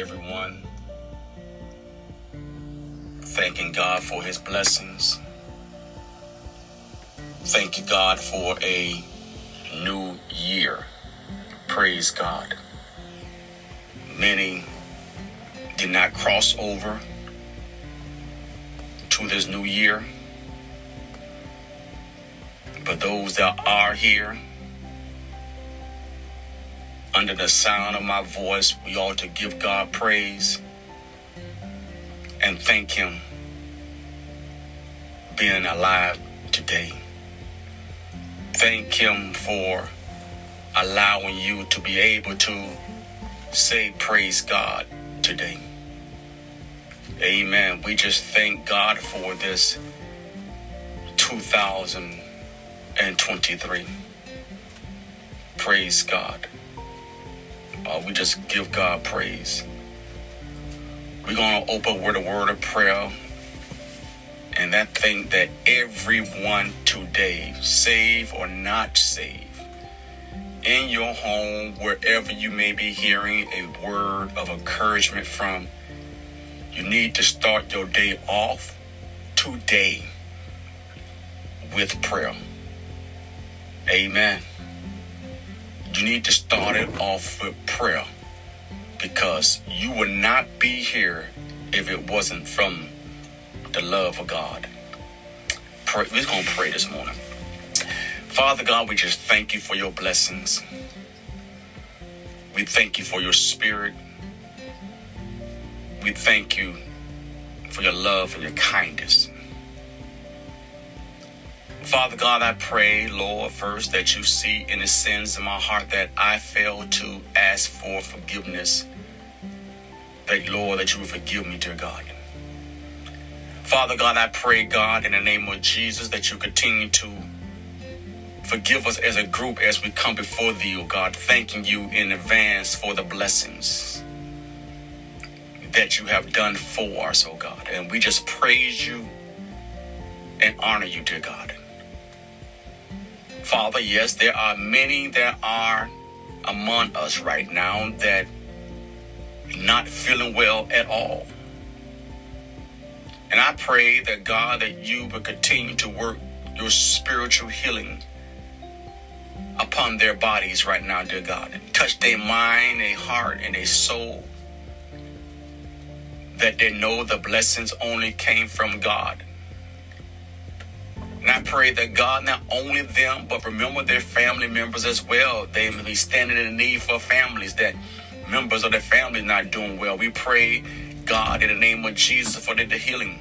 everyone. Thanking God for his blessings. Thank you, God, for a new year. Praise God. Many did not cross over to this new year. But those that are here, under the sound of my voice, we ought to give God praise and thank Him being alive today. Thank Him for allowing you to be able to say praise God today. Amen. We just thank God for this 2023. Praise God. Uh, we just give God praise. We're going to open with a word of prayer. And that thing that everyone today, save or not save, in your home, wherever you may be hearing a word of encouragement from, you need to start your day off today with prayer. Amen. You need to start it off with prayer because you would not be here if it wasn't from the love of God. Pray, we're going to pray this morning. Father God, we just thank you for your blessings. We thank you for your spirit. We thank you for your love and your kindness. Father God, I pray, Lord, first that you see any sins in my heart that I failed to ask for forgiveness. That, Lord, that you will forgive me, dear God. Father God, I pray, God, in the name of Jesus, that you continue to forgive us as a group as we come before thee, oh God, thanking you in advance for the blessings that you have done for us, oh God. And we just praise you and honor you, dear God. Father, yes, there are many that are among us right now that not feeling well at all. And I pray that God, that you will continue to work your spiritual healing upon their bodies right now, dear God. Touch their mind, their heart, and their soul. That they know the blessings only came from God. I pray that God, not only them, but remember their family members as well. They may be standing in need for families that members of their family not doing well. We pray, God, in the name of Jesus for the, the healing.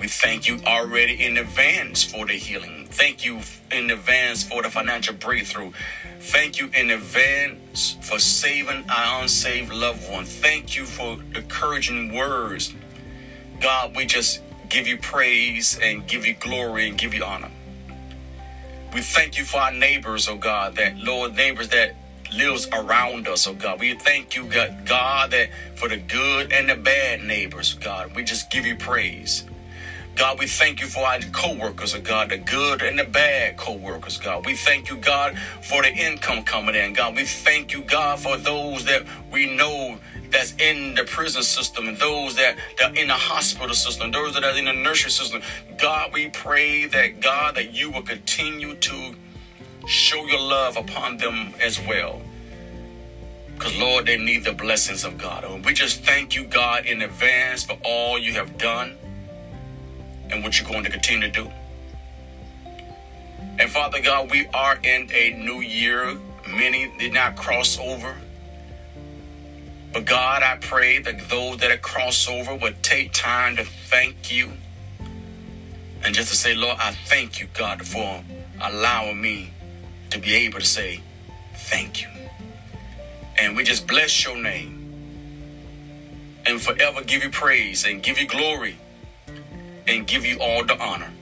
We thank you already in advance for the healing. Thank you in advance for the financial breakthrough. Thank you in advance for saving our unsaved loved one. Thank you for the encouraging words. God, we just give you praise and give you glory and give you honor. We thank you for our neighbors, oh God, that Lord, neighbors that lives around us, oh God. We thank you, God, God, that for the good and the bad neighbors, God. We just give you praise. God, we thank you for our co-workers, oh God, the good and the bad co-workers, God. We thank you, God, for the income coming in, God. We thank you, God, for those that we know that's in the prison system and those that, that are in the hospital system, those that are in the nursery system. God, we pray that, God, that you will continue to show your love upon them as well. Because, Lord, they need the blessings of God. And we just thank you, God, in advance for all you have done and what you're going to continue to do. And Father God, we are in a new year. Many did not cross over. But God, I pray that those that have crossed over would take time to thank you. And just to say, Lord, I thank you, God, for allowing me to be able to say thank you. And we just bless your name and forever give you praise and give you glory and give you all the honor.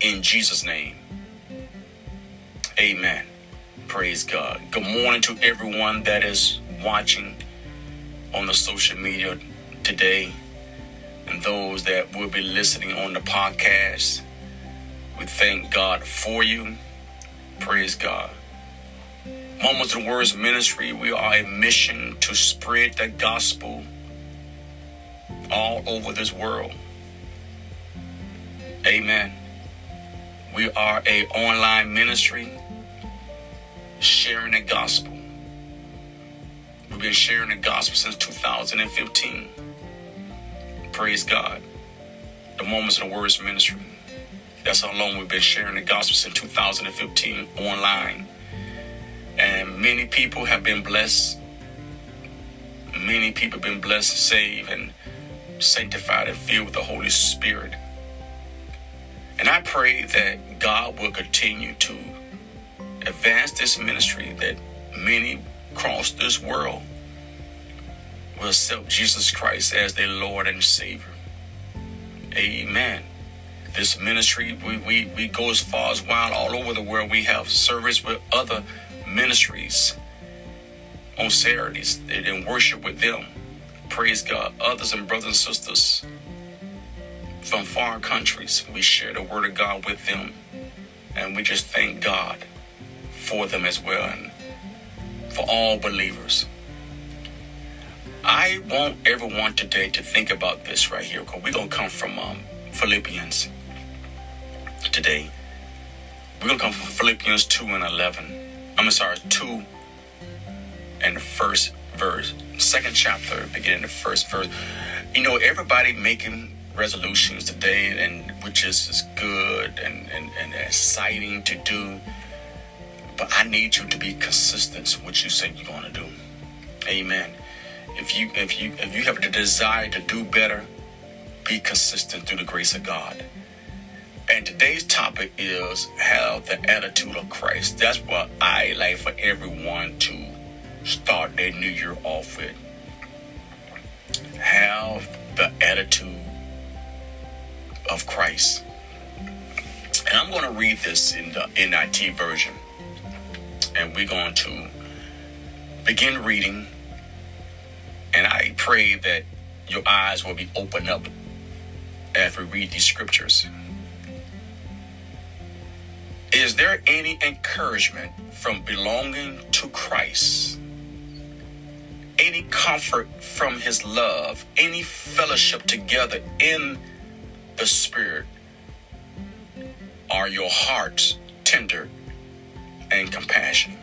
In Jesus' name. Amen. Praise God. Good morning to everyone that is watching on the social media today and those that will be listening on the podcast. We thank God for you. Praise God. Moments of the Words Ministry, we are a mission to spread the gospel all over this world. Amen. We are a online ministry sharing the gospel. We've been sharing the gospel since 2015. Praise God. The Moments of the Words Ministry. That's how long we've been sharing the gospel since 2015 online. And many people have been blessed. Many people have been blessed, saved, and sanctified and filled with the Holy Spirit. And I pray that God will continue to advance this ministry, that many across this world will accept Jesus Christ as their Lord and Savior. Amen. This ministry, we, we, we go as far as wild all over the world. We have service with other ministries on Saturdays and worship with them. Praise God. Others and brothers and sisters from foreign countries, we share the word of God with them. And we just thank God for them as well and for all believers. I want everyone today to think about this right here because we're going to come from um, Philippians today. We're going to come from Philippians 2 and 11. I'm sorry, 2 and the first verse, second chapter, beginning the first verse. You know, everybody making resolutions today, and which is, is good and, and, and exciting to do. But I need you to be consistent with what you say you're going to do. Amen. If you if you if you have the desire to do better, be consistent through the grace of God. And today's topic is have the attitude of Christ. That's what I like for everyone to start their new year off with. Have the attitude of Christ. And I'm going to read this in the NLT version. And we're going to begin reading. And I pray that your eyes will be opened up as we read these scriptures. Is there any encouragement from belonging to Christ? Any comfort from his love? Any fellowship together in the Spirit? Are your hearts tender and compassionate?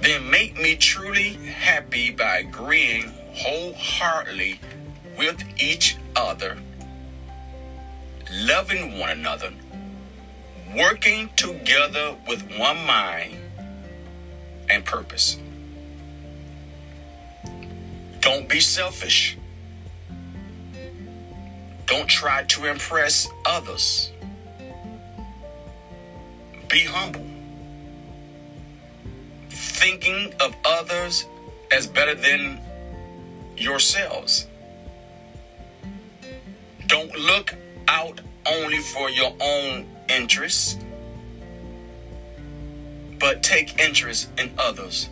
Then make me truly happy by agreeing wholeheartedly with each other, loving one another working together with one mind and purpose. Don't be selfish. Don't try to impress others. Be humble. Thinking of others as better than yourselves. Don't look out only for your own interests, but take interest in others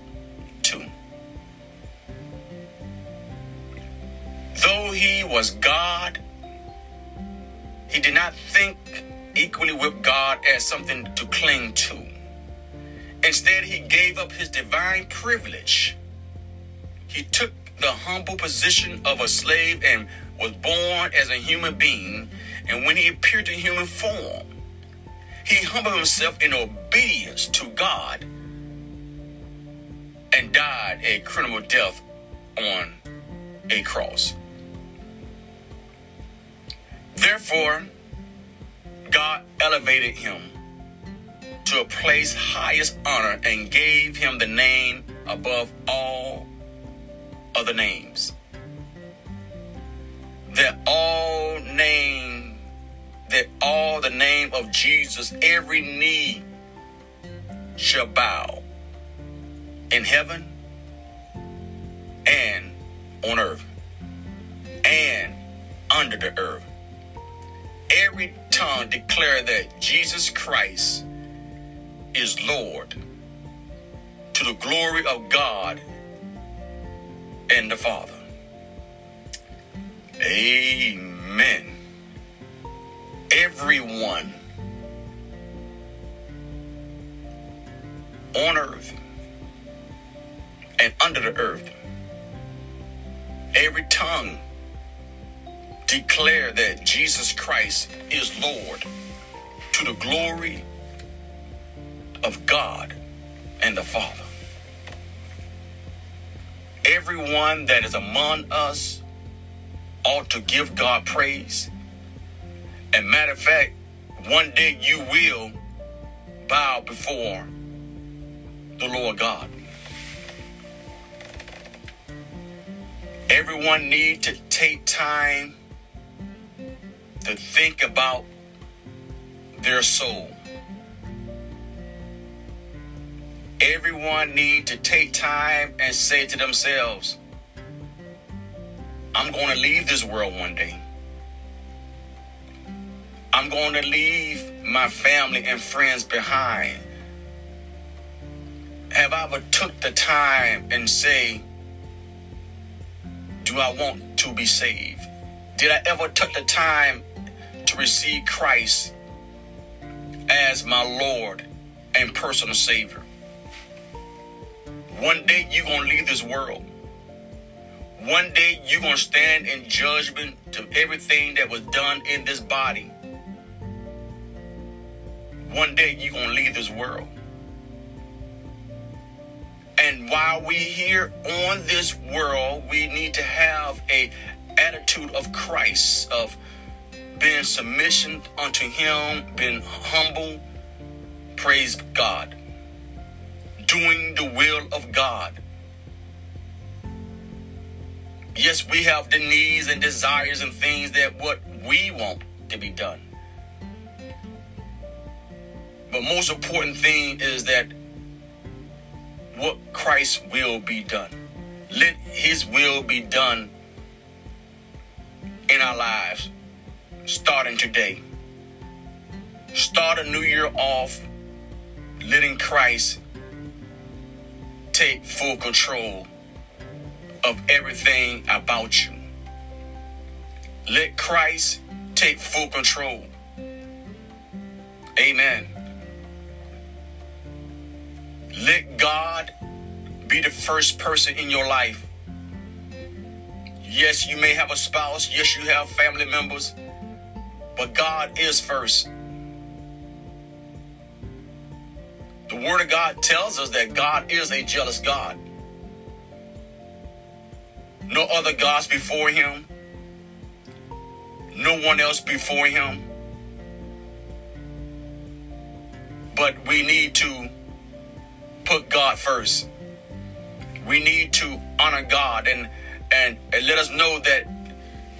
too. Though he was God, he did not think equally with God as something to cling to. Instead, he gave up his divine privilege. He took the humble position of a slave and was born as a human being. And when he appeared in human form, he humbled himself in obedience to God and died a criminal death on a cross. Therefore, God elevated him to a place highest honor and gave him the name above all other names. That all names that all the name of Jesus, every knee shall bow in heaven and on earth and under the earth. Every tongue declare that Jesus Christ is Lord to the glory of God and the Father. Amen everyone on earth and under the earth. Every tongue declare that Jesus Christ is Lord to the glory of God and the Father. Everyone that is among us ought to give God praise. And matter of fact, one day you will bow before the Lord God. Everyone need to take time to think about their soul. Everyone need to take time and say to themselves, I'm going to leave this world one day. I'm going to leave my family and friends behind. Have I ever took the time and say, do I want to be saved? Did I ever take the time to receive Christ as my Lord and personal Savior? One day you're going to leave this world. One day you're going to stand in judgment to everything that was done in this body. One day you're going to leave this world. And while we here on this world, we need to have a attitude of Christ, of being submission unto him, being humble, praise God doing the will of God. Yes, we have the needs and desires and things that what we want to be done. But most important thing is that what Christ will be done. Let his will be done in our lives starting today. Start a new year off letting Christ take full control of everything about you. Let Christ take full control. Amen. Let God be the first person in your life. Yes, you may have a spouse. Yes, you have family members. But God is first. The Word of God tells us that God is a jealous God. No other gods before Him, no one else before Him. But we need to put God first. We need to honor God and, and, and let us know that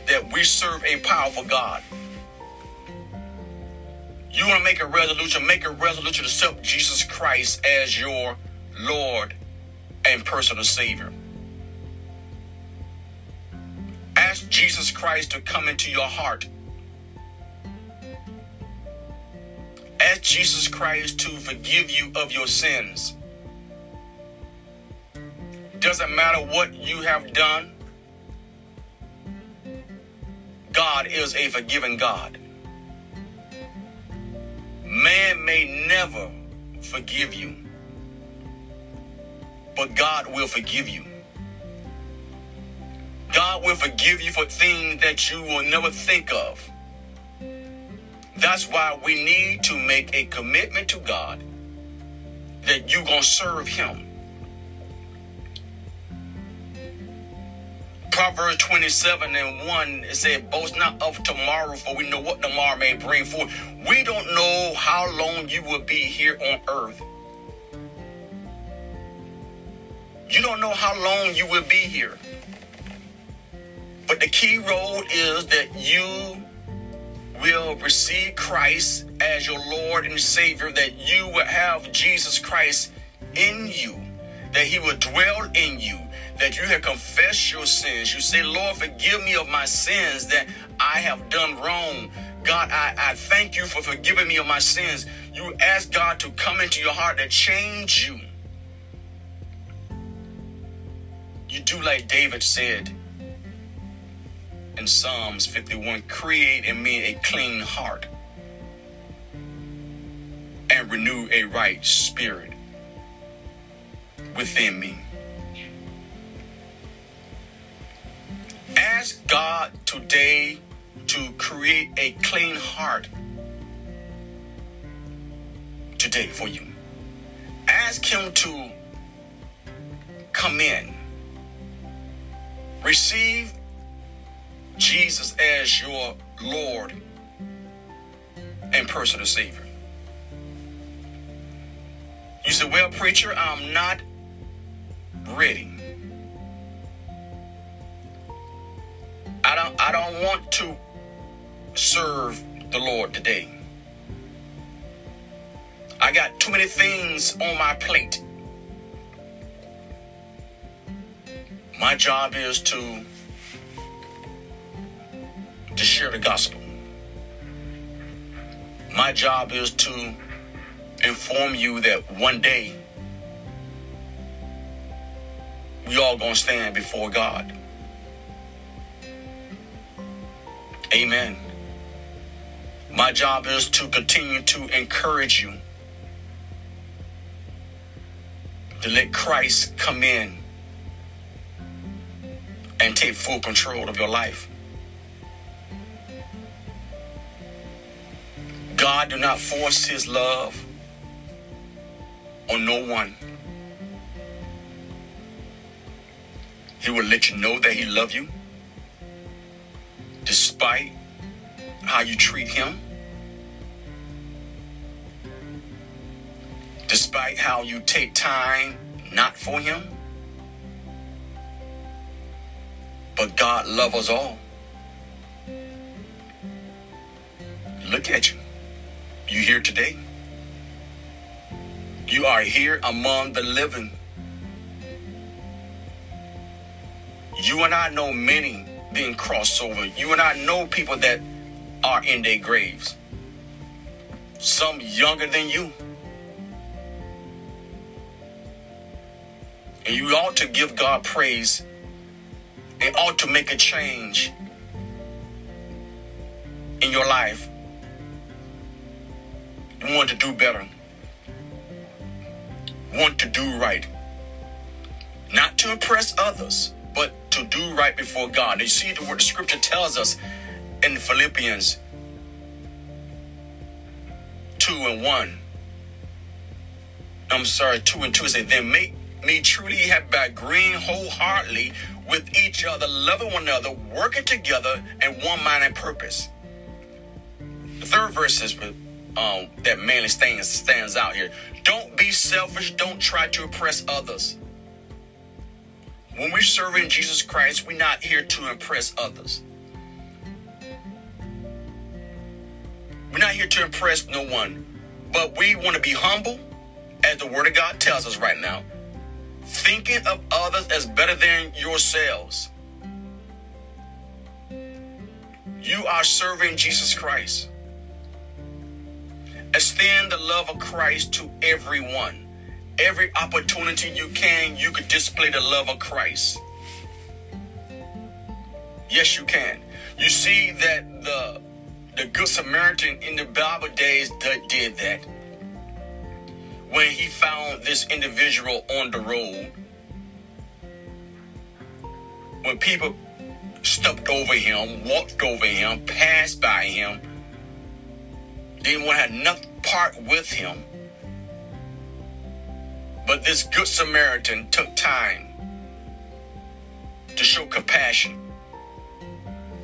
that we serve a powerful God. You want to make a resolution, make a resolution to accept Jesus Christ as your Lord and personal Savior. Ask Jesus Christ to come into your heart. Ask Jesus Christ to forgive you of your sins. Doesn't matter what you have done, God is a forgiving God. Man may never forgive you, but God will forgive you. God will forgive you for things that you will never think of. That's why we need to make a commitment to God that you're going to serve Him. Proverbs 27 and 1, it said, Boast not of tomorrow, for we know what tomorrow may bring forth. We don't know how long you will be here on earth. You don't know how long you will be here. But the key road is that you will receive Christ as your Lord and Savior, that you will have Jesus Christ in you, that He will dwell in you, that you have confessed your sins. You say, Lord, forgive me of my sins that I have done wrong. God, I, I thank you for forgiving me of my sins. You ask God to come into your heart to change you. You do like David said in Psalms 51 create in me a clean heart and renew a right spirit within me. Ask God today to create a clean heart today for you. Ask Him to come in. Receive Jesus as your Lord and personal Savior. You say, Well, preacher, I'm not ready. I don't want to serve the Lord today. I got too many things on my plate. My job is to to share the gospel. My job is to inform you that one day we all gonna stand before God. Amen. My job is to continue to encourage you to let Christ come in and take full control of your life. God do not force his love on no one. He will let you know that he loves you despite how you treat him. Despite how you take time not for him. But God loves us all. Look at you. You here today? You are here among the living. You and I know many being crossed over. You and I know people that are in their graves. Some younger than you. And you ought to give God praise and ought to make a change in your life. You want to do better. Want to do right. Not to impress others, but to do right before God. You see the word the scripture tells us in Philippians 2 and 1. I'm sorry, 2 and 2 it says, Then make me truly happy by agreeing wholeheartedly with each other, loving one another, working together in one mind and purpose. The third verse is um, that mainly stands stands out here. Don't be selfish. Don't try to impress others. When we're serving Jesus Christ, we're not here to impress others. We're not here to impress no one, but we want to be humble, as the Word of God tells us right now, thinking of others as better than yourselves. You are serving Jesus Christ. Extend the love of Christ to everyone. Every opportunity you can, you could display the love of Christ. Yes, you can. You see that the the Good Samaritan in the Bible days that did that. When he found this individual on the road, when people stepped over him, walked over him, passed by him, didn't want to have nothing part with him. But this Good Samaritan took time to show compassion.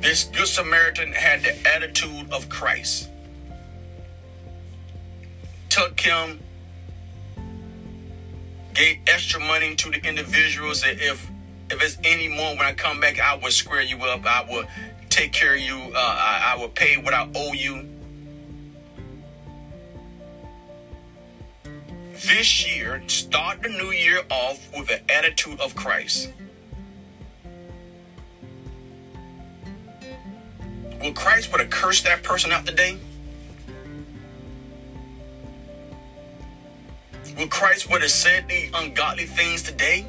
This Good Samaritan had the attitude of Christ. Took him, gave extra money to the individuals if if it's any more when I come back, I will square you up. I will take care of you. Uh, I, I will pay what I owe you. This year, start the new year off with the attitude of Christ. Will Christ would have cursed that person out today? Will Christ would have said the ungodly things today?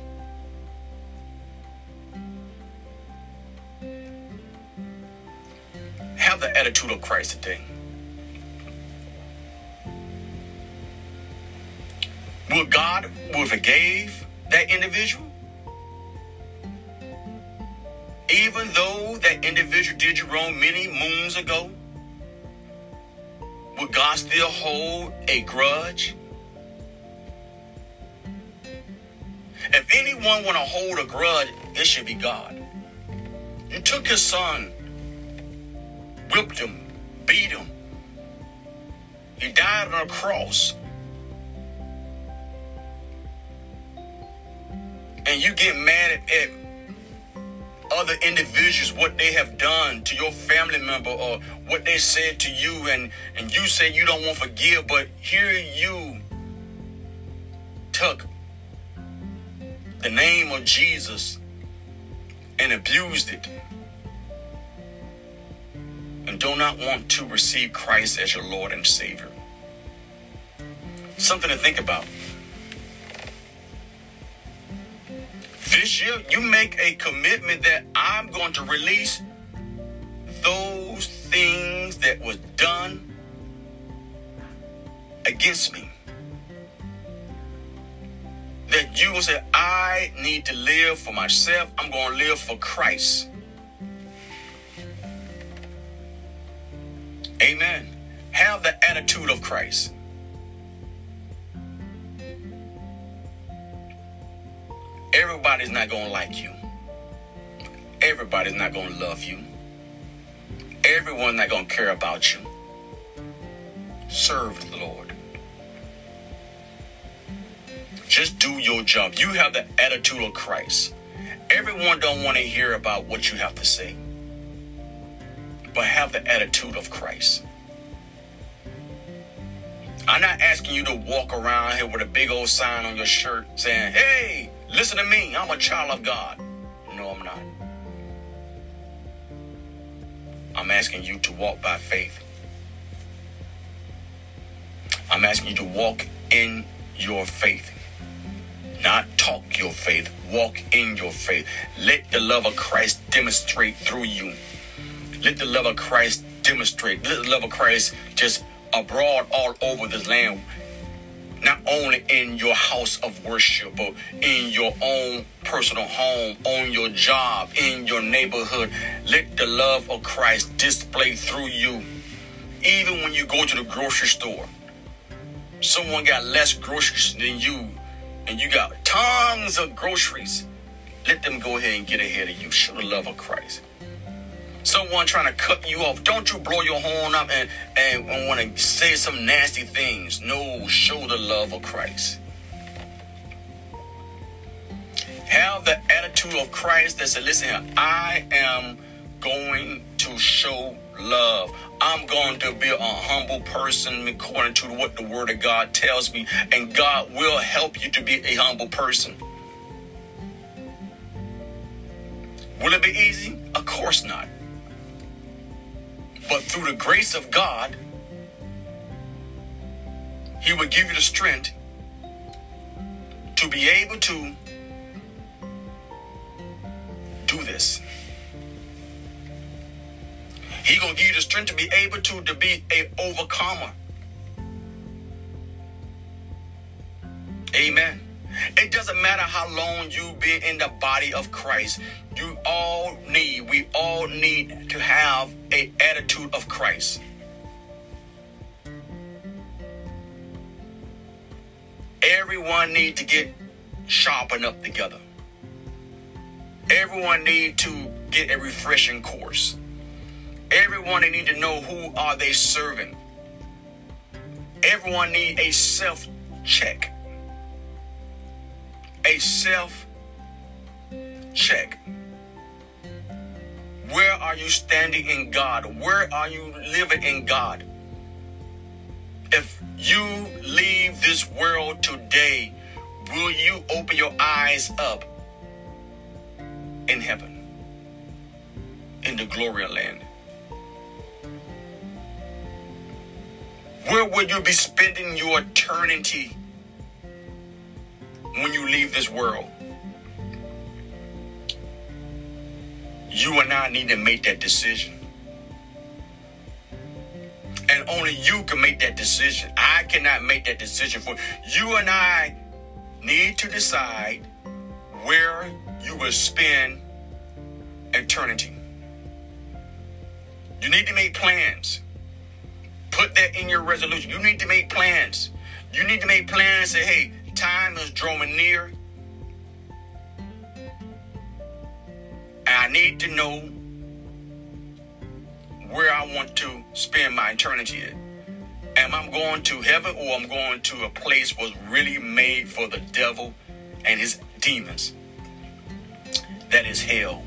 Have the attitude of Christ today. Will God will forgave that individual? Even though that individual did you wrong many moons ago, would God still hold a grudge? If anyone want to hold a grudge, it should be God. You took his son, whipped him, beat him. He died on a cross. And you get mad at, at other individuals what they have done to your family member or what they said to you and and you say you don't want to forgive but here you took the name of Jesus and abused it and do not want to receive Christ as your Lord and Savior. Something to think about. This year, you make a commitment that I'm going to release those things that was done against me. That you will say, I need to live for myself. I'm going to live for Christ. Amen. Have the attitude of Christ. Everybody's not going to like you. Everybody's not going to love you. Everyone's not going to care about you. Serve the Lord. Just do your job. You have the attitude of Christ. Everyone don't want to hear about what you have to say. But have the attitude of Christ. I'm not asking you to walk around here with a big old sign on your shirt saying, hey, listen to me, I'm a child of God. No, I'm not. I'm asking you to walk by faith. I'm asking you to walk in your faith. Not talk your faith, walk in your faith. Let the love of Christ demonstrate through you. Let the love of Christ demonstrate. Let the love of Christ just abroad all over this land. Not only in your house of worship, but in your own personal home, on your job, in your neighborhood. Let the love of Christ display through you. Even when you go to the grocery store, someone got less groceries than you, and you got tons of groceries. Let them go ahead and get ahead of you. Show the love of Christ someone trying to cut you off, don't you blow your horn up and, and, want to say some nasty things. No, show the love of Christ. Have the attitude of Christ that said, listen I am going to show love. I'm going to be a humble person according to what the word of God tells me. And God will help you to be a humble person. Will it be easy? Of course not. But through the grace of God, He will give you the strength to be able to do this. He gonna give you the strength to be able to to be a overcomer. Amen. It doesn't matter how long you've been in the body of Christ. You all need, we all need to have a attitude of Christ. Everyone need to get sharpened up together. Everyone need to get a refreshing course. Everyone they need to know who are they serving. Everyone need a self check a self check. Where are you standing in God? Where are you living in God? If you leave this world today, will you open your eyes up in heaven, in the glory land? Where will you be spending your eternity? When you leave this world. You and I need to make that decision. And only you can make that decision. I cannot make that decision for you. And I need to decide where you will spend eternity. You need to make plans. Put that in your resolution. You need to make plans. You need to make plans. Say, hey, time is drawing near. And I need to know where I want to spend my eternity. Am I going to heaven or I'm going to a place was really made for the devil and his demons? That is hell.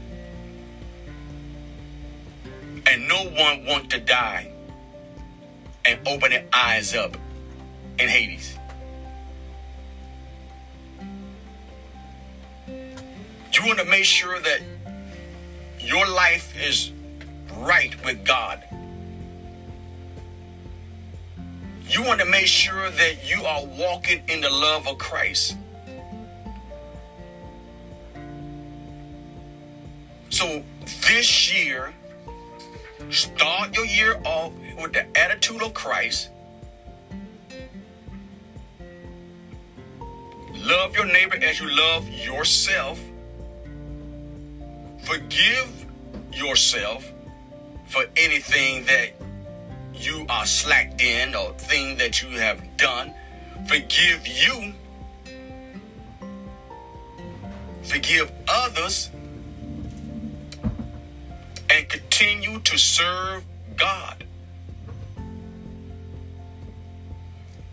And no one wants to die and open their eyes up in Hades. You want to make sure that your life is right with God. You want to make sure that you are walking in the love of Christ. So this year, start your year off with the attitude of Christ. Love your neighbor as you love yourself. Forgive yourself for anything that you are slacked in or thing that you have done. Forgive you. Forgive others. And continue to serve God.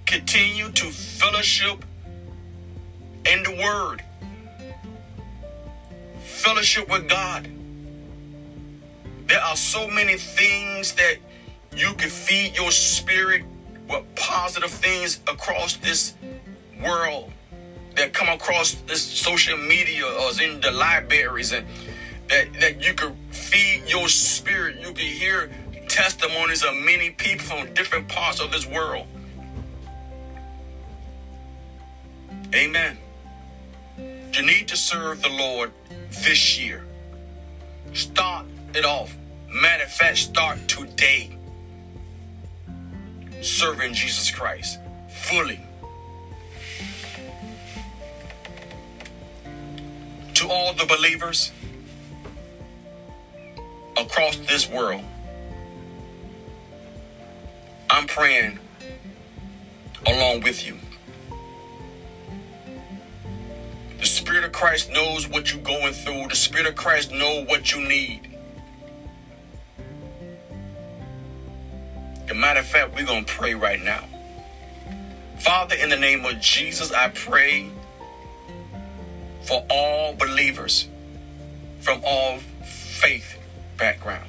Continue to fellowship in the Word. Fellowship with God. There are so many things that you can feed your spirit with positive things across this world that come across this social media or in the libraries and that, that you can feed your spirit. You can hear testimonies of many people from different parts of this world. Amen. You need to serve the Lord this year. Start it off. Manifest. start today serving Jesus Christ fully. To all the believers across this world, I'm praying along with you. Spirit of Christ knows what you're going through. The Spirit of Christ knows what you need. As a matter of fact, we're going to pray right now. Father, in the name of Jesus, I pray for all believers from all faith background.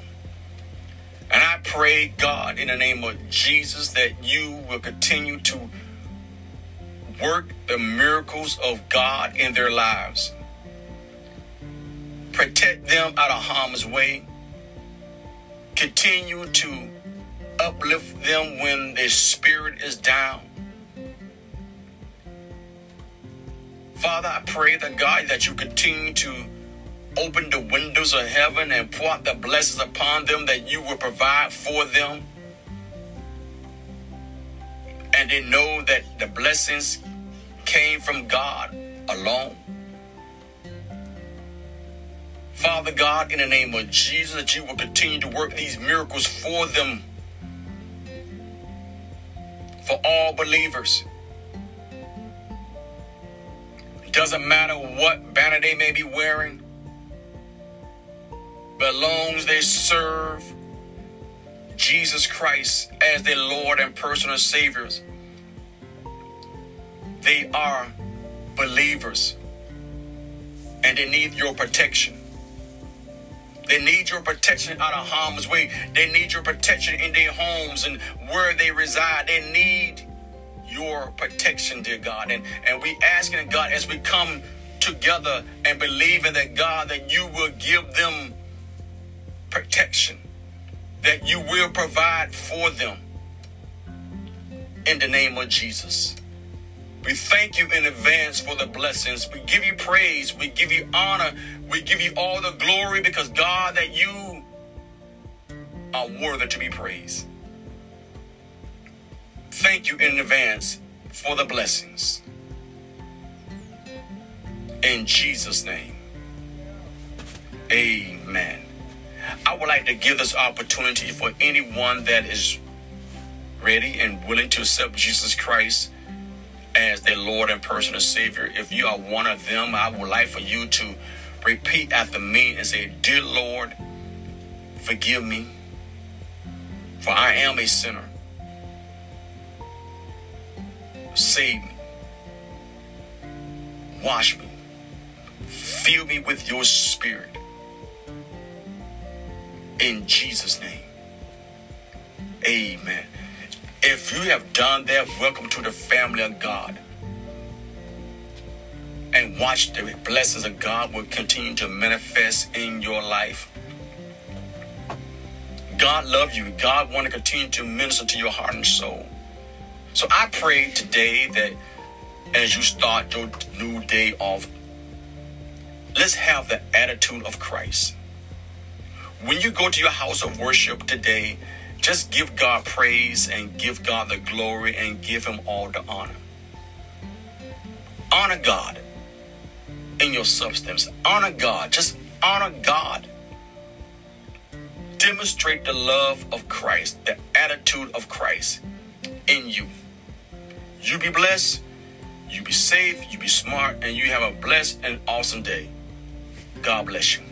And I pray, God, in the name of Jesus, that you will continue to work the miracles of God in their lives. Protect them out of harm's way. Continue to uplift them when their spirit is down. Father, I pray that God that you continue to open the windows of heaven and pour out the blessings upon them that you will provide for them. And they know that the blessings came from God alone. Father God, in the name of Jesus, that you will continue to work these miracles for them for all believers. It doesn't matter what banner they may be wearing, but long as they serve Jesus Christ as their Lord and personal Saviors, they are believers and they need your protection. They need your protection out of harm's way. They need your protection in their homes and where they reside. They need your protection, dear God. And, and we asking God as we come together and believing that God, that you will give them protection, that you will provide for them in the name of Jesus. We thank you in advance for the blessings. We give you praise. We give you honor. We give you all the glory because, God, that you are worthy to be praised. Thank you in advance for the blessings. In Jesus' name. Amen. I would like to give this opportunity for anyone that is ready and willing to accept Jesus Christ as their Lord and personal Savior. If you are one of them, I would like for you to repeat after me and say, Dear Lord, forgive me, for I am a sinner. Save me. Wash me. Fill me with your spirit. In Jesus' name. Amen. If you have done that, welcome to the family of God. And watch the blessings of God will continue to manifest in your life. God love you. God want to continue to minister to your heart and soul. So I pray today that as you start your new day off, let's have the attitude of Christ. When you go to your house of worship today, just give God praise and give God the glory and give Him all the honor. Honor God in your substance. Honor God. Just honor God. Demonstrate the love of Christ, the attitude of Christ in you. You be blessed, you be safe, you be smart, and you have a blessed and awesome day. God bless you.